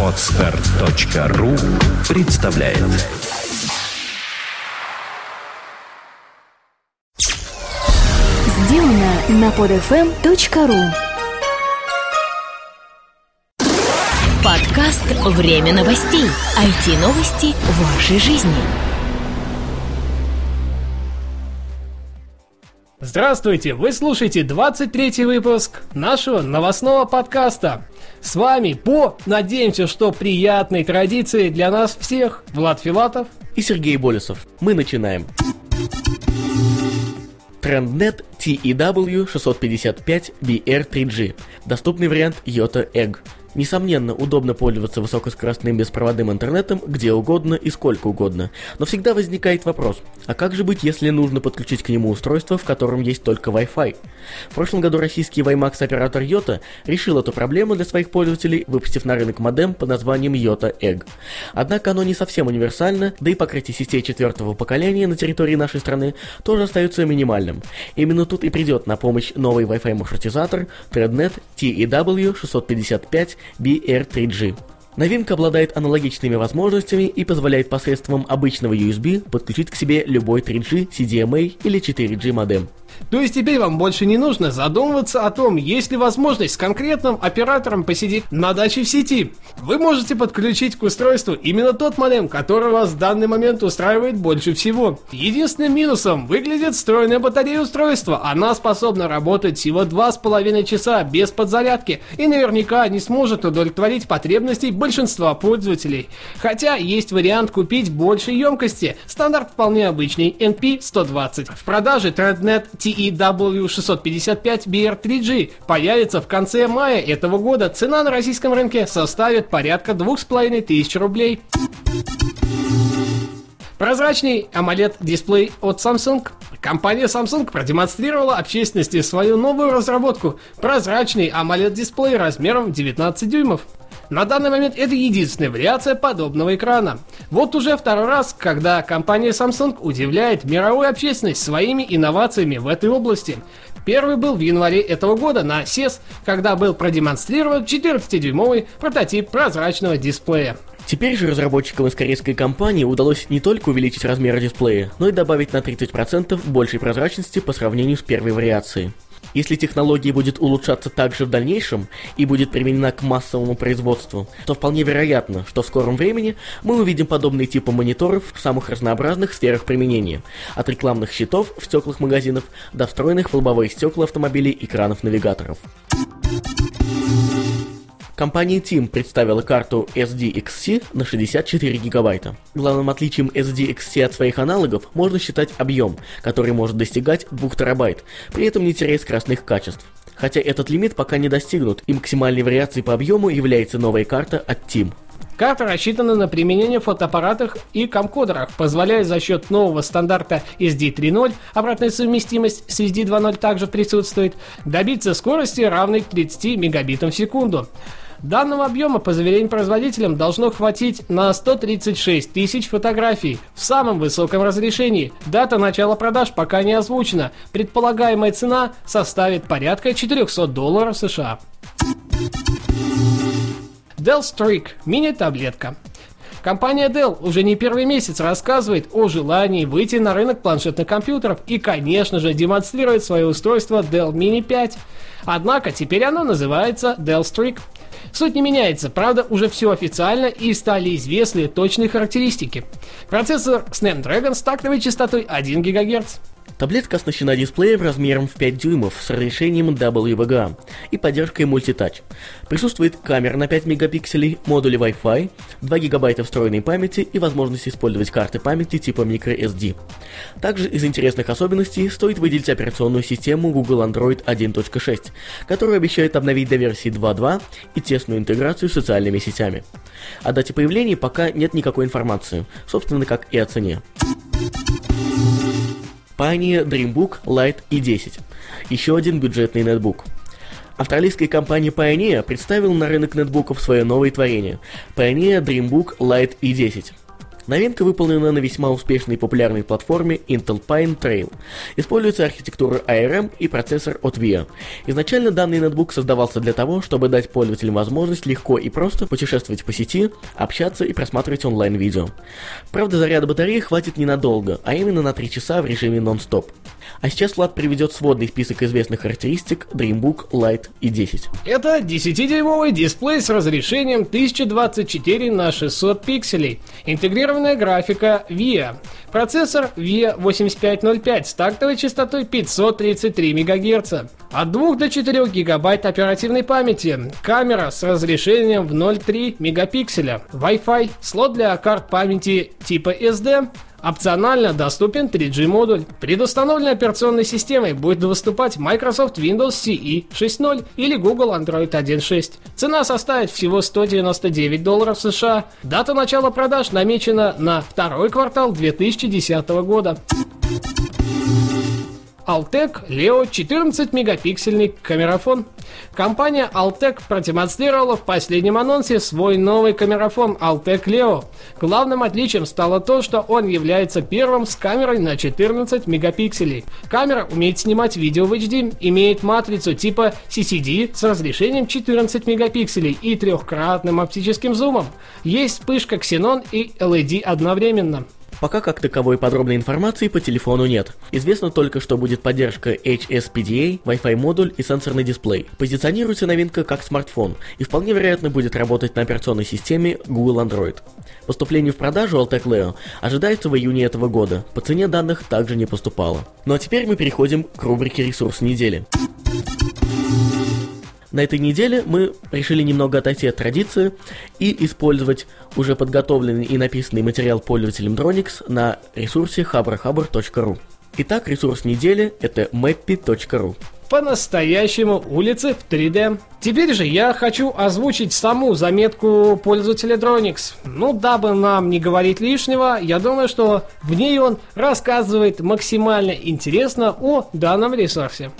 Отстар.ру представляет Сделано на podfm.ru Подкаст «Время новостей». IT-новости вашей жизни. Здравствуйте! Вы слушаете 23 выпуск нашего новостного подкаста. С вами по, надеемся, что приятной традиции для нас всех, Влад Филатов и Сергей Болесов. Мы начинаем. Тренднет TEW655BR3G, доступный вариант Yota Egg. Несомненно, удобно пользоваться высокоскоростным беспроводным интернетом где угодно и сколько угодно, но всегда возникает вопрос, а как же быть, если нужно подключить к нему устройство, в котором есть только Wi-Fi? В прошлом году российский WiMAX оператор Yota решил эту проблему для своих пользователей, выпустив на рынок модем под названием Yota Egg. Однако оно не совсем универсально, да и покрытие сетей четвертого поколения на территории нашей страны тоже остается минимальным. Именно тут тут и придет на помощь новый Wi-Fi маршрутизатор ThreadNet TEW 655 BR3G. Новинка обладает аналогичными возможностями и позволяет посредством обычного USB подключить к себе любой 3G, CDMA или 4G модем. То есть теперь вам больше не нужно задумываться о том, есть ли возможность с конкретным оператором посидеть на даче в сети. Вы можете подключить к устройству именно тот модем, который вас в данный момент устраивает больше всего. Единственным минусом выглядит встроенная батарея устройства. Она способна работать всего 2,5 часа без подзарядки и наверняка не сможет удовлетворить потребностей большинства пользователей. Хотя есть вариант купить больше емкости. Стандарт вполне обычный NP120. В продаже ThreadNet TEW655BR3G появится в конце мая этого года. Цена на российском рынке составит порядка 2500 рублей. Прозрачный AMOLED-дисплей от Samsung. Компания Samsung продемонстрировала общественности свою новую разработку – прозрачный AMOLED-дисплей размером 19 дюймов. На данный момент это единственная вариация подобного экрана. Вот уже второй раз, когда компания Samsung удивляет мировую общественность своими инновациями в этой области. Первый был в январе этого года на CES, когда был продемонстрирован 14-дюймовый прототип прозрачного дисплея. Теперь же разработчикам из корейской компании удалось не только увеличить размер дисплея, но и добавить на 30% большей прозрачности по сравнению с первой вариацией. Если технология будет улучшаться также в дальнейшем и будет применена к массовому производству, то вполне вероятно, что в скором времени мы увидим подобные типы мониторов в самых разнообразных сферах применения, от рекламных щитов в стеклах магазинов до встроенных в лобовые стекла автомобилей экранов навигаторов. Компания Team представила карту SDXC на 64 гигабайта. Главным отличием SDXC от своих аналогов можно считать объем, который может достигать 2 терабайт, при этом не теряя скоростных качеств. Хотя этот лимит пока не достигнут, и максимальной вариацией по объему является новая карта от Team. Карта рассчитана на применение в фотоаппаратах и камкодерах, позволяя за счет нового стандарта SD 3.0, обратная совместимость с SD 2.0 также присутствует, добиться скорости равной 30 мегабитам в секунду. Данного объема, по заверениям производителям, должно хватить на 136 тысяч фотографий в самом высоком разрешении. Дата начала продаж пока не озвучена. Предполагаемая цена составит порядка 400 долларов США. Dell Streak – мини-таблетка. Компания Dell уже не первый месяц рассказывает о желании выйти на рынок планшетных компьютеров и, конечно же, демонстрирует свое устройство Dell Mini 5. Однако теперь оно называется Dell Streak. Суть не меняется, правда уже все официально и стали известны точные характеристики. Процессор Snapdragon с тактовой частотой 1 ГГц. Таблетка оснащена дисплеем размером в 5 дюймов с разрешением WVGA и поддержкой мультитач. Присутствует камера на 5 мегапикселей, модули Wi-Fi, 2 гигабайта встроенной памяти и возможность использовать карты памяти типа microSD. Также из интересных особенностей стоит выделить операционную систему Google Android 1.6, которая обещает обновить до версии 2.2 и тесную интеграцию с социальными сетями. О дате появления пока нет никакой информации, собственно как и о цене. Pioneer DreamBook Lite E10. Еще один бюджетный нетбук. Австралийская компания Pioneer представила на рынок нетбуков свое новое творение – Pioneer DreamBook Lite E10. Новинка выполнена на весьма успешной и популярной платформе Intel Pine Trail. Используется архитектура ARM и процессор от VIA. Изначально данный ноутбук создавался для того, чтобы дать пользователям возможность легко и просто путешествовать по сети, общаться и просматривать онлайн-видео. Правда, заряда батареи хватит ненадолго, а именно на 3 часа в режиме нон-стоп. А сейчас Влад приведет сводный список известных характеристик Dreambook Lite и 10. Это 10-дюймовый дисплей с разрешением 1024 на 600 пикселей, интегрированная графика VIA, процессор VIA 8505 с тактовой частотой 533 МГц, от 2 до 4 гигабайт оперативной памяти, камера с разрешением в 0,3 мегапикселя, Wi-Fi, слот для карт памяти типа SD, Опционально доступен 3G модуль. Предустановленной операционной системой будет выступать Microsoft Windows CE 6.0 или Google Android 1.6. Цена составит всего 199 долларов США. Дата начала продаж намечена на второй квартал 2010 года. Altec Leo 14-мегапиксельный камерафон. Компания Altec продемонстрировала в последнем анонсе свой новый камерафон Altec Leo. Главным отличием стало то, что он является первым с камерой на 14 мегапикселей. Камера умеет снимать видео в HD, имеет матрицу типа CCD с разрешением 14 мегапикселей и трехкратным оптическим зумом. Есть вспышка Xenon и LED одновременно. Пока как таковой подробной информации по телефону нет. Известно только, что будет поддержка HSPDA, Wi-Fi модуль и сенсорный дисплей. Позиционируется новинка как смартфон и вполне вероятно будет работать на операционной системе Google Android. Поступление в продажу Altec Leo ожидается в июне этого года. По цене данных также не поступало. Ну а теперь мы переходим к рубрике «Ресурс недели». На этой неделе мы решили немного отойти от традиции и использовать уже подготовленный и написанный материал пользователям Dronix на ресурсе habrahabr.ru. Итак, ресурс недели – это mappy.ru по-настоящему улицы в 3D. Теперь же я хочу озвучить саму заметку пользователя Dronix. Ну, дабы нам не говорить лишнего, я думаю, что в ней он рассказывает максимально интересно о данном ресурсе.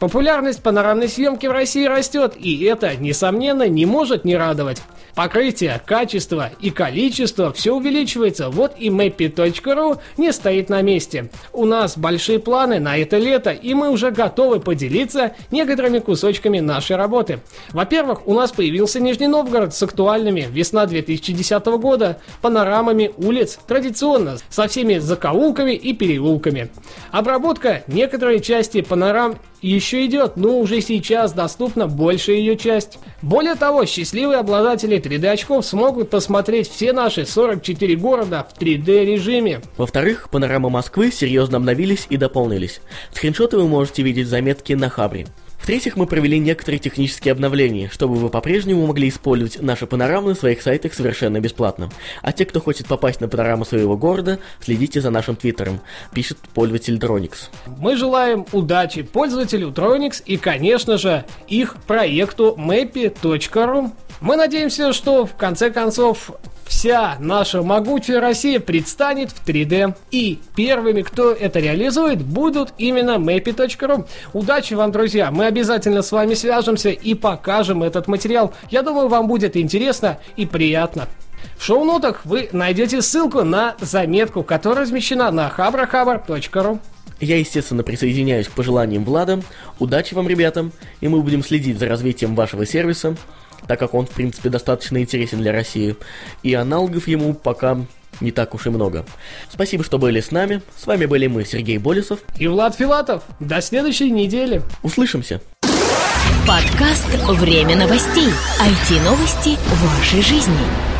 Популярность панорамной съемки в России растет, и это, несомненно, не может не радовать. Покрытие, качество и количество все увеличивается, вот и mappy.ru не стоит на месте. У нас большие планы на это лето, и мы уже готовы поделиться некоторыми кусочками нашей работы. Во-первых, у нас появился Нижний Новгород с актуальными весна 2010 года панорамами улиц традиционно, со всеми закоулками и переулками. Обработка некоторой части панорам еще идет, но уже сейчас доступна большая ее часть. Более того, счастливые обладатели 3D очков смогут посмотреть все наши 44 города в 3D режиме. Во-вторых, панорамы Москвы серьезно обновились и дополнились. Скриншоты вы можете видеть в заметке на Хабре. В-третьих, мы провели некоторые технические обновления, чтобы вы по-прежнему могли использовать наши панорамы на своих сайтах совершенно бесплатно. А те, кто хочет попасть на панораму своего города, следите за нашим твиттером, пишет пользователь Dronix. Мы желаем удачи пользователю Dronix и, конечно же, их проекту mappy.ru. Мы надеемся, что в конце концов вся наша могучая Россия предстанет в 3D. И первыми, кто это реализует, будут именно mappy.ru. Удачи вам, друзья! Мы обязательно с вами свяжемся и покажем этот материал. Я думаю, вам будет интересно и приятно. В шоу-нотах вы найдете ссылку на заметку, которая размещена на habrahabar.ru. Я, естественно, присоединяюсь к пожеланиям Влада. Удачи вам, ребятам, и мы будем следить за развитием вашего сервиса так как он, в принципе, достаточно интересен для России, и аналогов ему пока не так уж и много. Спасибо, что были с нами. С вами были мы, Сергей Болесов и Влад Филатов. До следующей недели. Услышимся. Подкаст «Время новостей». IT-новости вашей жизни.